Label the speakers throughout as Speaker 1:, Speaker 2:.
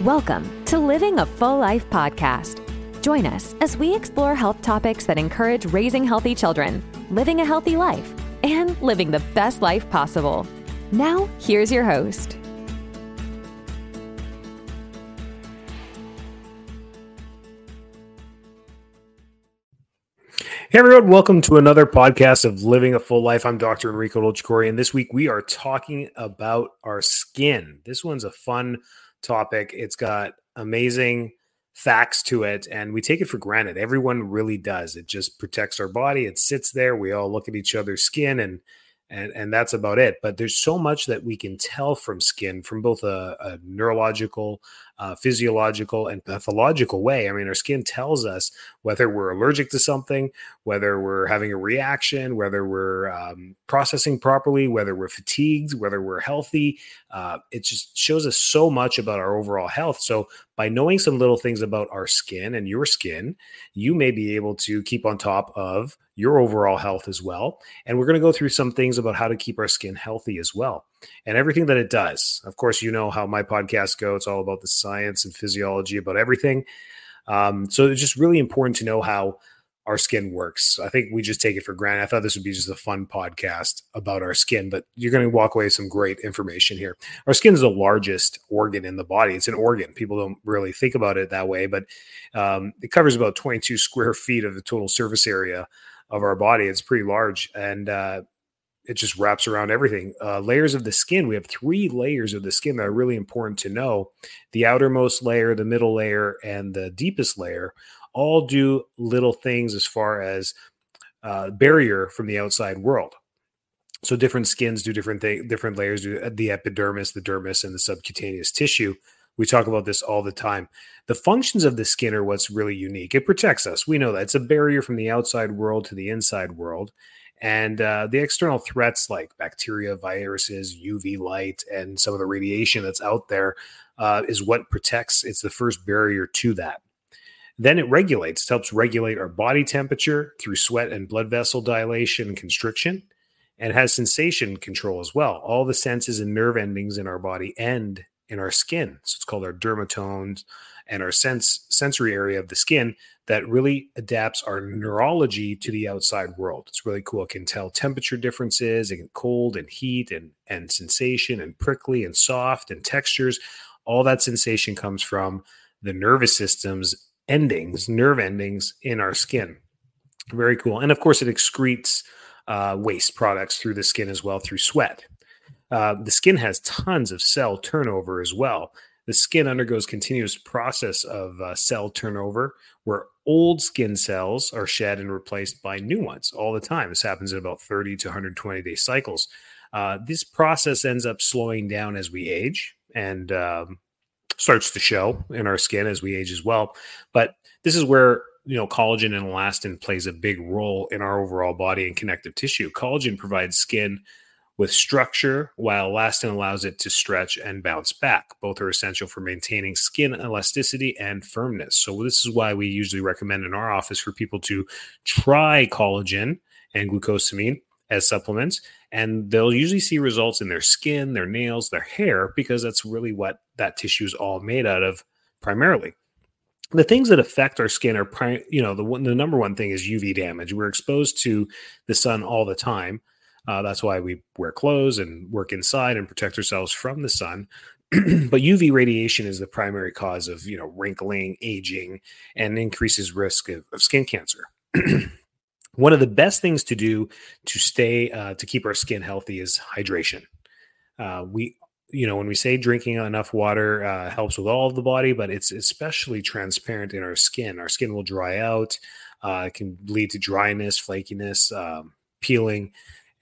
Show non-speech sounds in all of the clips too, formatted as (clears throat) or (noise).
Speaker 1: Welcome to Living a Full Life podcast. Join us as we explore health topics that encourage raising healthy children, living a healthy life, and living the best life possible. Now, here's your host.
Speaker 2: Hey everyone, welcome to another podcast of Living a Full Life. I'm Dr. Enrico Dolcecore, and this week we are talking about our skin. This one's a fun topic. It's got amazing facts to it, and we take it for granted. Everyone really does. It just protects our body. It sits there. We all look at each other's skin and and and that's about it. But there's so much that we can tell from skin, from both a, a neurological, uh, physiological, and pathological way. I mean, our skin tells us whether we're allergic to something, whether we're having a reaction, whether we're um, processing properly, whether we're fatigued, whether we're healthy. Uh, it just shows us so much about our overall health. So by knowing some little things about our skin and your skin, you may be able to keep on top of your overall health as well. And we're going to go through some things about how to keep our skin healthy as well and everything that it does. Of course, you know how my podcast go. It's all about the science and physiology about everything. Um, so it's just really important to know how our skin works. I think we just take it for granted. I thought this would be just a fun podcast about our skin, but you're going to walk away with some great information here. Our skin is the largest organ in the body. It's an organ. People don't really think about it that way, but um, it covers about 22 square feet of the total surface area of our body. It's pretty large, and uh, it just wraps around everything. Uh, layers of the skin. We have three layers of the skin that are really important to know: the outermost layer, the middle layer, and the deepest layer all do little things as far as uh, barrier from the outside world. So different skins do different things, different layers do uh, the epidermis, the dermis, and the subcutaneous tissue. We talk about this all the time. The functions of the skin are what's really unique. It protects us. We know that it's a barrier from the outside world to the inside world. And uh, the external threats like bacteria, viruses, UV light, and some of the radiation that's out there uh, is what protects. It's the first barrier to that. Then it regulates, it helps regulate our body temperature through sweat and blood vessel dilation and constriction, and has sensation control as well. All the senses and nerve endings in our body end in our skin. So it's called our dermatomes and our sense sensory area of the skin that really adapts our neurology to the outside world. It's really cool. It can tell temperature differences, can cold and heat and and sensation and prickly and soft and textures. All that sensation comes from the nervous system's endings, nerve endings in our skin. Very cool. And of course, it excretes uh, waste products through the skin as well through sweat. Uh, the skin has tons of cell turnover as well. The skin undergoes continuous process of uh, cell turnover where old skin cells are shed and replaced by new ones all the time. This happens in about 30 to 120 day cycles. Uh, this process ends up slowing down as we age, and um, starts to show in our skin as we age as well. But this is where you know collagen and elastin plays a big role in our overall body and connective tissue. Collagen provides skin with structure, while elastin allows it to stretch and bounce back. Both are essential for maintaining skin elasticity and firmness. So this is why we usually recommend in our office for people to try collagen and glucosamine as supplements and they'll usually see results in their skin, their nails, their hair because that's really what that tissue is all made out of primarily. The things that affect our skin are, you know, the one, the number one thing is UV damage. We're exposed to the sun all the time. Uh, that's why we wear clothes and work inside and protect ourselves from the sun. (clears throat) but UV radiation is the primary cause of, you know, wrinkling, aging, and increases risk of, of skin cancer. (clears throat) one of the best things to do to stay uh, to keep our skin healthy is hydration. Uh, we, you know, when we say drinking enough water uh, helps with all of the body, but it's especially transparent in our skin. Our skin will dry out. Uh, it can lead to dryness, flakiness, um, peeling,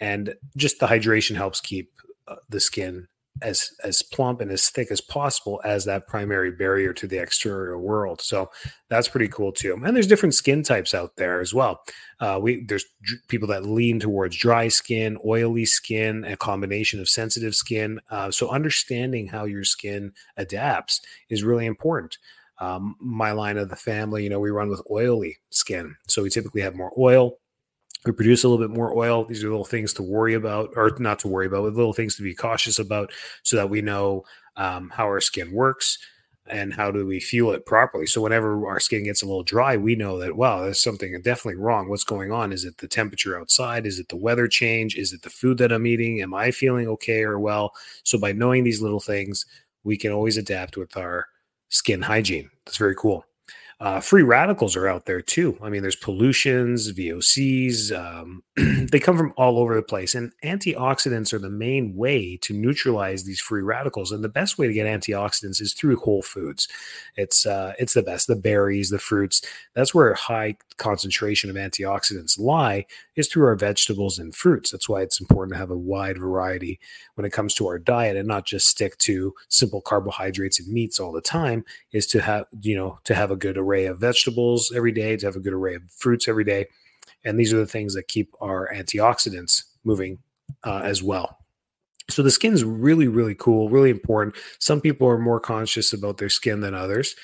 Speaker 2: and just the hydration helps keep uh, the skin as as plump and as thick as possible as that primary barrier to the exterior world. So that's pretty cool too. And there's different skin types out there as well. Uh, we there's people that lean towards dry skin, oily skin, a combination of sensitive skin. Uh, so understanding how your skin adapts is really important. Um, my line of the family, you know, we run with oily skin, so we typically have more oil we produce a little bit more oil. These are little things to worry about, or not to worry about, but little things to be cautious about so that we know um, how our skin works. and how do we fuel it properly? So whenever our skin gets a little dry, we know that wow, there's something definitely wrong. What's going on? Is it the temperature outside? Is it the weather change? Is it the food that I'm eating? Am I feeling okay or well? So by knowing these little things, we can always adapt with our skin hygiene. That's very cool. Uh, free radicals are out there too. I mean, there's pollutions, VOCs. Um, (clears throat) they come from all over the place, and antioxidants are the main way to neutralize these free radicals. And the best way to get antioxidants is through whole foods. It's uh, it's the best. The berries, the fruits. That's where high concentration of antioxidants lie is through our vegetables and fruits. That's why it's important to have a wide variety when it comes to our diet and not just stick to simple carbohydrates and meats all the time. Is to have you know to have a good array array of vegetables every day, to have a good array of fruits every day. And these are the things that keep our antioxidants moving uh, as well. So the skin's really, really cool, really important. Some people are more conscious about their skin than others.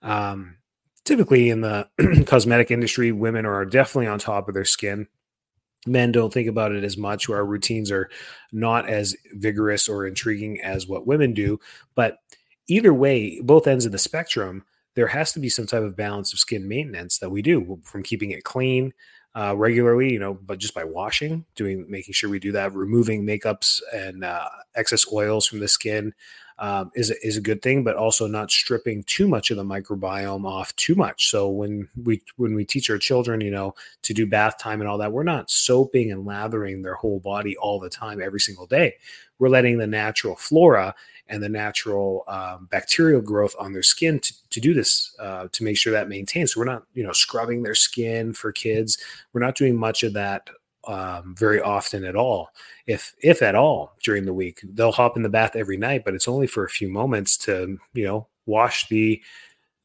Speaker 2: Um, typically in the (clears throat) cosmetic industry, women are definitely on top of their skin. Men don't think about it as much. Our routines are not as vigorous or intriguing as what women do. But either way, both ends of the spectrum, there has to be some type of balance of skin maintenance that we do from keeping it clean uh, regularly, you know, but just by washing, doing, making sure we do that, removing makeups and uh, excess oils from the skin um, is is a good thing, but also not stripping too much of the microbiome off too much. So when we when we teach our children, you know, to do bath time and all that, we're not soaping and lathering their whole body all the time every single day. We're letting the natural flora and the natural um, bacterial growth on their skin to, to do this uh, to make sure that maintains. So we're not, you know, scrubbing their skin for kids. We're not doing much of that um, very often at all, if if at all during the week. They'll hop in the bath every night, but it's only for a few moments to, you know, wash the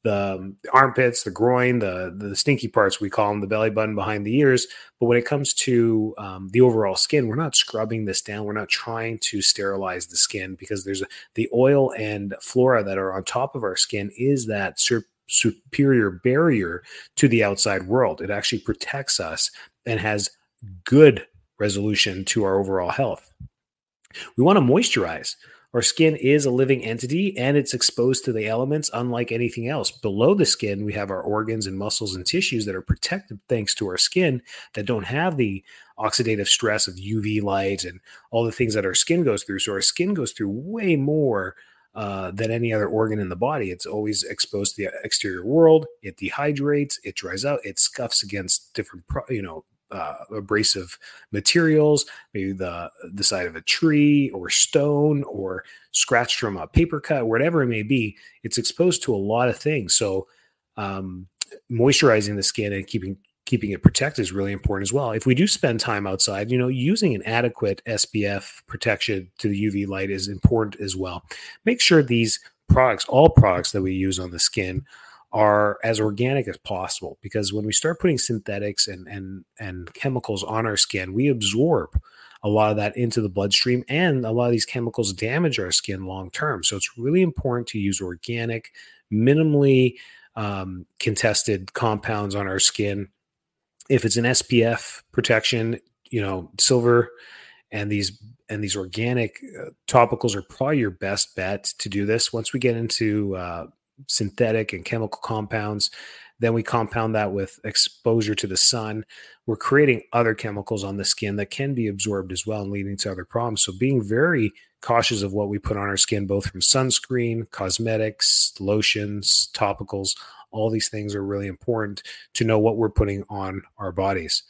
Speaker 2: the, um, the armpits, the groin, the the stinky parts we call them, the belly button behind the ears. But when it comes to um, the overall skin, we're not scrubbing this down. We're not trying to sterilize the skin because there's a, the oil and flora that are on top of our skin is that sur- superior barrier to the outside world. It actually protects us and has good resolution to our overall health. We want to moisturize. Our skin is a living entity and it's exposed to the elements unlike anything else. Below the skin, we have our organs and muscles and tissues that are protected thanks to our skin that don't have the oxidative stress of UV light and all the things that our skin goes through. So our skin goes through way more uh, than any other organ in the body. It's always exposed to the exterior world. It dehydrates, it dries out, it scuffs against different, pro- you know, uh, abrasive materials, maybe the the side of a tree or stone or scratched from a paper cut, whatever it may be. It's exposed to a lot of things. So um, moisturizing the skin and keeping keeping it protected is really important as well. If we do spend time outside, you know, using an adequate SPF protection to the UV light is important as well. Make sure these products, all products that we use on the skin, are as organic as possible because when we start putting synthetics and and and chemicals on our skin we absorb a lot of that into the bloodstream and a lot of these chemicals damage our skin long term. So it's really important to use organic minimally um, contested compounds on our skin. If it's an spf protection you know silver and these and these organic uh, topicals are probably your best bet to do this. Once we get into uh, synthetic and chemical compounds. Then we compound that with exposure to the sun. We're creating other chemicals on the skin that can be absorbed as well and leading to other problems. So, being very cautious of what we put on our skin, both from sunscreen, cosmetics, lotions, topicals, all these things are really important to know what we're putting on our bodies.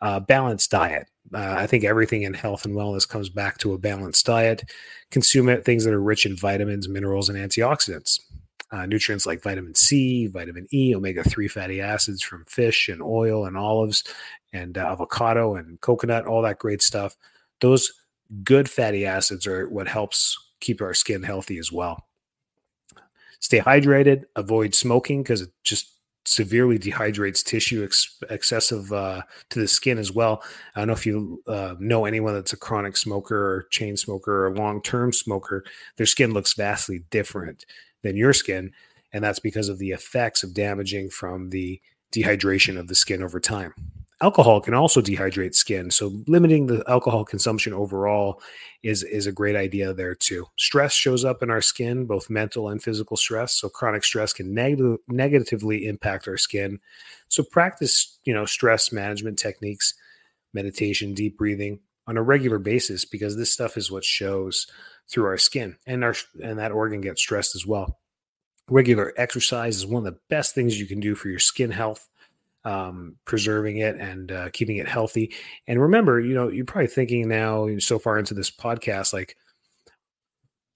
Speaker 2: Uh, balanced diet. Uh, I think everything in health and wellness comes back to a balanced diet. Consume things that are rich in vitamins, minerals, and antioxidants uh, nutrients like vitamin C, vitamin E, omega 3 fatty acids from fish and oil and olives and uh, avocado and coconut, all that great stuff. Those good fatty acids are what helps keep our skin healthy as well. Stay hydrated, avoid smoking because it just severely dehydrates tissue ex- excessive uh, to the skin as well. I don't know if you uh, know anyone that's a chronic smoker or chain smoker or long term smoker, their skin looks vastly different than your skin. And that's because of the effects of damaging from the dehydration of the skin over time. alcohol can also dehydrate skin. So limiting the alcohol consumption overall is is a great idea there too. Stress shows up in our skin, both mental and physical stress. So chronic stress can neg- negatively impact our skin. So practice, you know, stress management techniques, meditation, deep breathing on a regular basis because this stuff is what shows through our skin and our and that organ gets stressed as well. Regular exercise is one of the best things you can do for your skin health um, preserving it and uh, keeping it healthy. And remember, you know, you're probably thinking now so far into this podcast, like,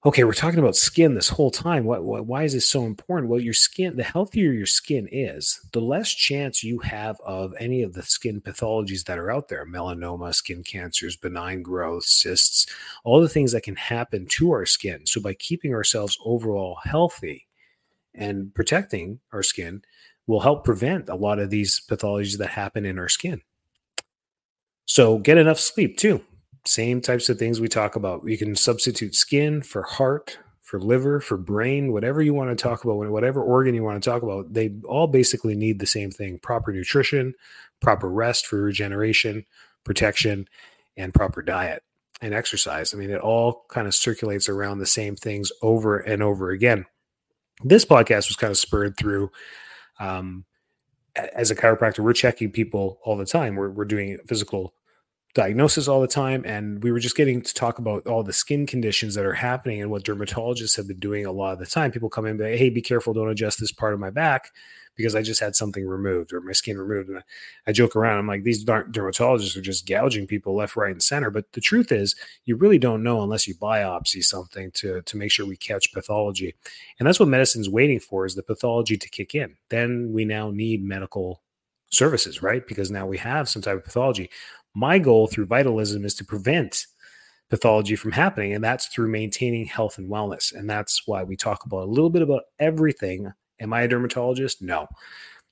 Speaker 2: okay, we're talking about skin this whole time. What, what, why is this so important? Well, your skin, the healthier your skin is, the less chance you have of any of the skin pathologies that are out there melanoma, skin cancers, benign growth, cysts, all the things that can happen to our skin. So, by keeping ourselves overall healthy and protecting our skin, will help prevent a lot of these pathologies that happen in our skin. So get enough sleep too. Same types of things we talk about. You can substitute skin for heart, for liver, for brain, whatever you want to talk about, whatever organ you want to talk about. They all basically need the same thing proper nutrition, proper rest for regeneration, protection, and proper diet and exercise. I mean, it all kind of circulates around the same things over and over again. This podcast was kind of spurred through um, as a chiropractor, we're checking people all the time. We're, we're doing physical diagnosis all the time. And we were just getting to talk about all the skin conditions that are happening and what dermatologists have been doing a lot of the time. People come in and say, hey, be careful, don't adjust this part of my back because I just had something removed or my skin removed. And I, I joke around. I'm like, these dermatologists are just gouging people left, right, and center. But the truth is, you really don't know unless you biopsy something to, to make sure we catch pathology. And that's what medicine's waiting for is the pathology to kick in. Then we now need medical services, right? Because now we have some type of pathology. My goal through vitalism is to prevent pathology from happening and that's through maintaining health and wellness and that's why we talk about a little bit about everything Am I a dermatologist? No.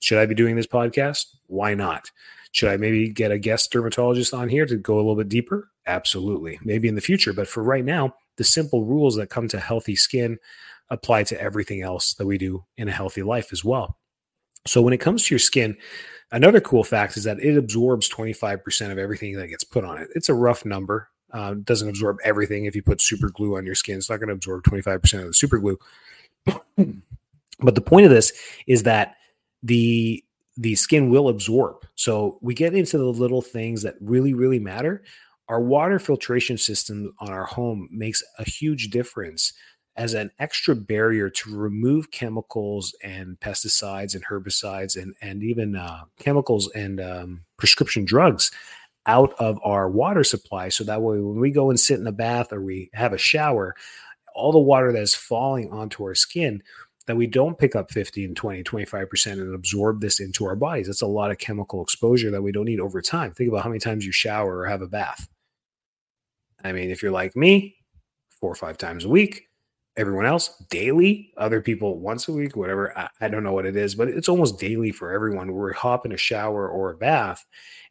Speaker 2: Should I be doing this podcast? Why not? Should I maybe get a guest dermatologist on here to go a little bit deeper? Absolutely. Maybe in the future. But for right now, the simple rules that come to healthy skin apply to everything else that we do in a healthy life as well. So when it comes to your skin, another cool fact is that it absorbs 25% of everything that gets put on it. It's a rough number. Uh, doesn't absorb everything. If you put super glue on your skin, it's not going to absorb 25% of the super glue. (clears throat) But the point of this is that the the skin will absorb. So we get into the little things that really, really matter. Our water filtration system on our home makes a huge difference as an extra barrier to remove chemicals and pesticides and herbicides and and even uh, chemicals and um, prescription drugs out of our water supply. So that way, when we go and sit in a bath or we have a shower, all the water that is falling onto our skin that we don't pick up 50 and 20, 25% and absorb this into our bodies. That's a lot of chemical exposure that we don't need over time. Think about how many times you shower or have a bath. I mean, if you're like me, four or five times a week, everyone else daily, other people once a week, whatever. I, I don't know what it is, but it's almost daily for everyone. We're hop in a shower or a bath.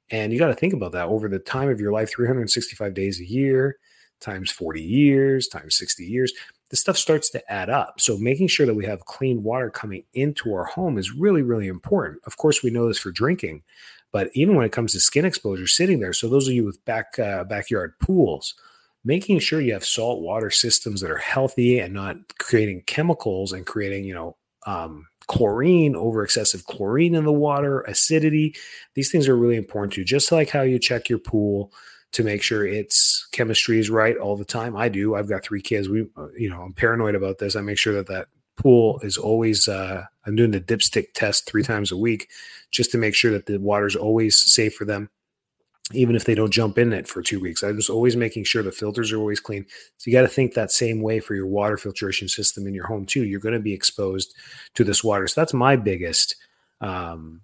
Speaker 2: And you got to think about that over the time of your life 365 days a year, times 40 years, times 60 years this stuff starts to add up. So making sure that we have clean water coming into our home is really, really important. Of course, we know this for drinking, but even when it comes to skin exposure, sitting there. So those of you with back uh, backyard pools, making sure you have salt water systems that are healthy and not creating chemicals and creating, you know, um, chlorine, over excessive chlorine in the water, acidity. These things are really important too. Just like how you check your pool to make sure its chemistry is right all the time. I do. I've got three kids. We, uh, you know, I'm paranoid about this. I make sure that that pool is always. Uh, I'm doing the dipstick test three times a week, just to make sure that the water's always safe for them, even if they don't jump in it for two weeks. I'm just always making sure the filters are always clean. So you got to think that same way for your water filtration system in your home too. You're going to be exposed to this water. So that's my biggest um,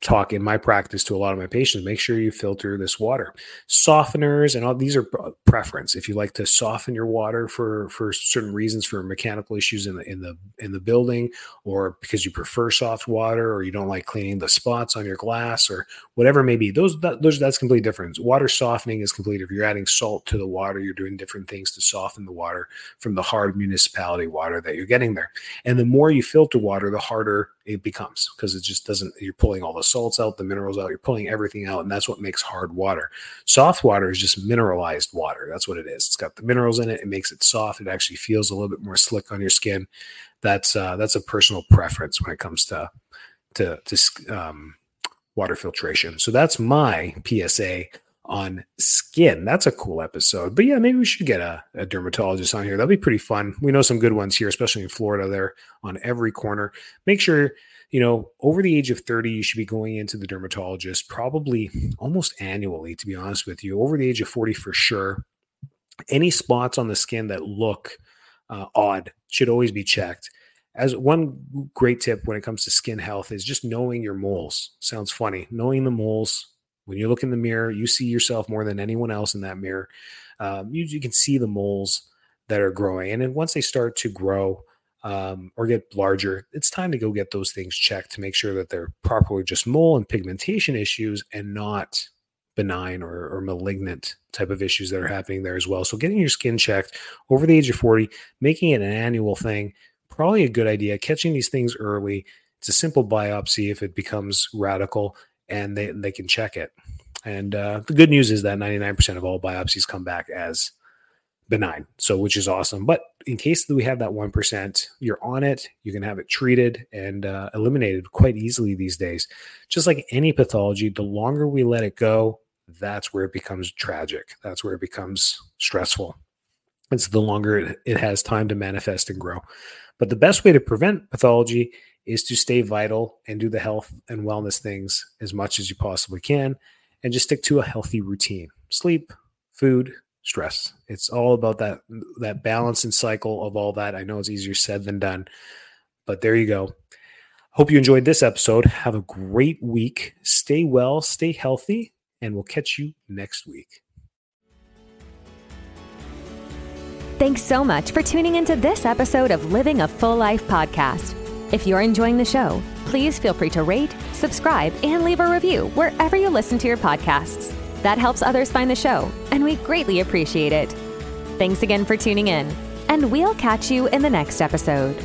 Speaker 2: talk in my practice to a lot of my patients make sure you filter this water. Softeners and all these are preference. If you like to soften your water for for certain reasons for mechanical issues in the in the in the building or because you prefer soft water or you don't like cleaning the spots on your glass or whatever it may be those that, those that's completely different water softening is complete if you're adding salt to the water you're doing different things to soften the water from the hard municipality water that you're getting there. And the more you filter water the harder it becomes because it just doesn't you're pulling all the salts out the minerals out you're pulling everything out and that's what makes hard water. Soft water is just mineralized water that's what it is. It's got the minerals in it it makes it soft it actually feels a little bit more slick on your skin. That's uh, that's a personal preference when it comes to to, to um, water filtration. So that's my psa on skin. That's a cool episode. But yeah, maybe we should get a, a, dermatologist on here. That'd be pretty fun. We know some good ones here, especially in Florida. They're on every corner. Make sure, you know, over the age of 30, you should be going into the dermatologist probably almost annually, to be honest with you. Over the age of 40 for sure. Any spots on the skin that look uh, odd should always be checked. As one great tip when it comes to skin health is just knowing your moles. Sounds funny. Knowing the moles when you look in the mirror, you see yourself more than anyone else in that mirror. Um, you, you, can see the moles that are growing. And then once they start to grow um, or get larger, it's time to go get those things checked to make sure that they're properly just mole and pigmentation issues and not benign or, or malignant type of issues that are happening there as well. So getting your skin checked over the age of 40, making it an annual thing, probably a good idea. Catching these things early. It's a simple biopsy if it becomes radical and they, they can check it. And uh, the good news is that 99% of all biopsies come back as benign, so which is awesome. But in case that we have that 1%, you're on it, you can have it treated and uh, eliminated quite easily these days. Just like any pathology, the longer we let it go, that's where it becomes tragic. That's where it becomes stressful. It's the longer it, it has time to manifest and grow. But the best way to prevent pathology is to stay vital and do the health and wellness things as much as you possibly can and just stick to a healthy routine. Sleep, food, stress. It's all about that that balance and cycle of all that. I know it's easier said than done, but there you go. Hope you enjoyed this episode. Have a great week. Stay well, stay healthy, and we'll catch you next week.
Speaker 1: Thanks so much for tuning into this episode of Living a Full Life podcast. If you're enjoying the show, please feel free to rate, subscribe, and leave a review wherever you listen to your podcasts. That helps others find the show, and we greatly appreciate it. Thanks again for tuning in, and we'll catch you in the next episode.